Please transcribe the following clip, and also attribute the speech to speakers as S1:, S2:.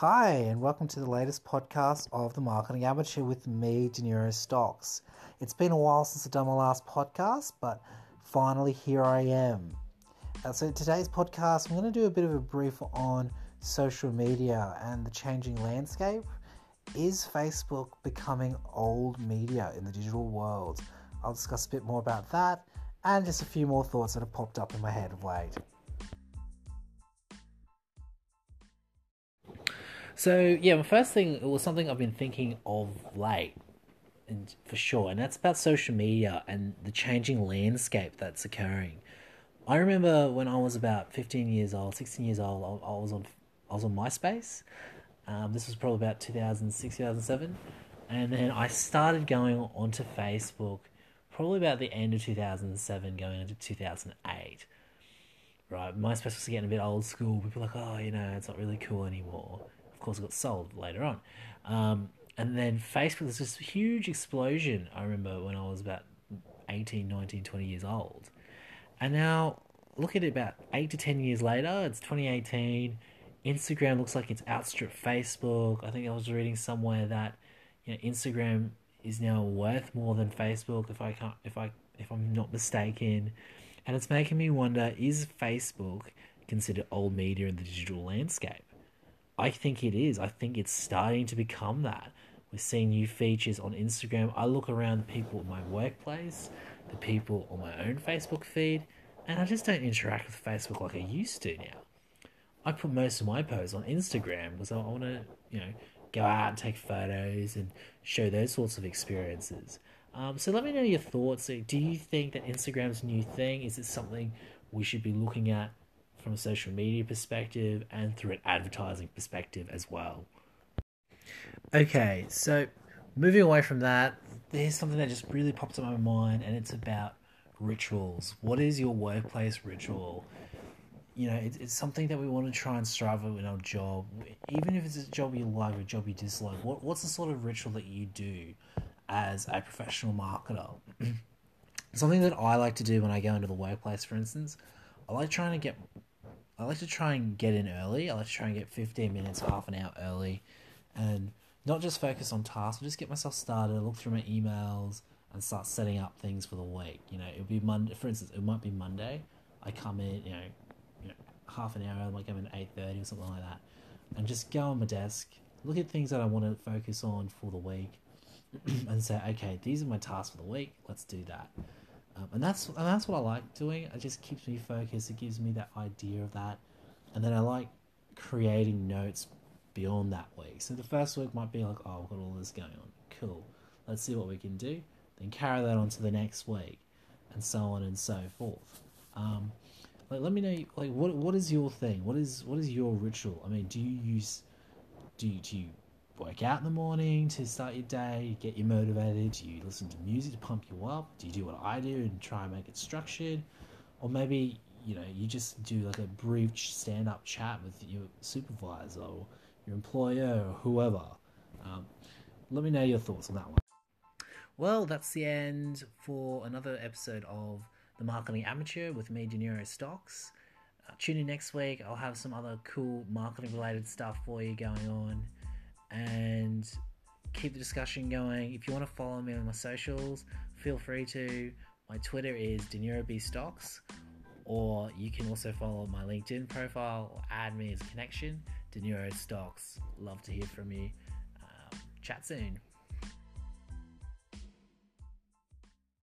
S1: Hi, and welcome to the latest podcast of the Marketing Amateur with me, Deniro Stocks. It's been a while since I've done my last podcast, but finally here I am. Uh, so, today's podcast, I'm going to do a bit of a brief on social media and the changing landscape. Is Facebook becoming old media in the digital world? I'll discuss a bit more about that and just a few more thoughts that have popped up in my head of late. So yeah, my first thing was something I've been thinking of late, and for sure, and that's about social media and the changing landscape that's occurring. I remember when I was about fifteen years old, sixteen years old, I, was on I was on MySpace. Um, this was probably about 2006, 2007, and then I started going onto Facebook probably about the end of 2007, going into 2008. Right, MySpace was getting a bit old school. People were like, oh, you know, it's not really cool anymore of course, got sold later on. Um, and then Facebook was this huge explosion. I remember when I was about 18, 19, 20 years old. And now, look at it about 8 to 10 years later, it's 2018. Instagram looks like it's outstripped Facebook. I think I was reading somewhere that you know Instagram is now worth more than Facebook if I can't if I if I'm not mistaken. And it's making me wonder is Facebook considered old media in the digital landscape? I think it is. I think it's starting to become that. We're seeing new features on Instagram. I look around the people at my workplace, the people on my own Facebook feed, and I just don't interact with Facebook like I used to now. I put most of my posts on Instagram because I want to, you know, go out and take photos and show those sorts of experiences. Um, so let me know your thoughts. Do you think that Instagram's new thing? Is it something we should be looking at from a social media perspective and through an advertising perspective as well. Okay, so moving away from that, there's something that just really pops up in my mind, and it's about rituals. What is your workplace ritual? You know, it's, it's something that we want to try and strive for in our job, even if it's a job you like or a job you dislike. What what's the sort of ritual that you do as a professional marketer? something that I like to do when I go into the workplace, for instance, I like trying to get I like to try and get in early. I like to try and get 15 minutes, half an hour early, and not just focus on tasks, but just get myself started, look through my emails, and start setting up things for the week. You know, it'll be Monday. For instance, it might be Monday. I come in, you know, you know half an hour. I might come in at 8:30 or something like that, and just go on my desk, look at things that I want to focus on for the week, and say, okay, these are my tasks for the week. Let's do that. Um, and that's and that's what I like doing. It just keeps me focused. It gives me that idea of that, and then I like creating notes beyond that week. So the first week might be like, oh, I've got all this going on. Cool. Let's see what we can do. Then carry that on to the next week, and so on and so forth. Um, like, let me know, like, what what is your thing? What is what is your ritual? I mean, do you use, do you, do you work out in the morning to start your day, get you motivated? Do you listen to music to pump you up? Do you do what I do and try and make it structured? Or maybe, you know, you just do like a brief stand up chat with your supervisor or your employer or whoever. Um, let me know your thoughts on that one. Well, that's the end for another episode of The Marketing Amateur with me, Deniro Stocks. Uh, tune in next week. I'll have some other cool marketing related stuff for you going on and keep the discussion going. If you want to follow me on my socials, feel free to. My Twitter is DeniroBStocks, or you can also follow my LinkedIn profile or add me as a connection. Deniro Stocks. Love to hear from you. Um, chat soon.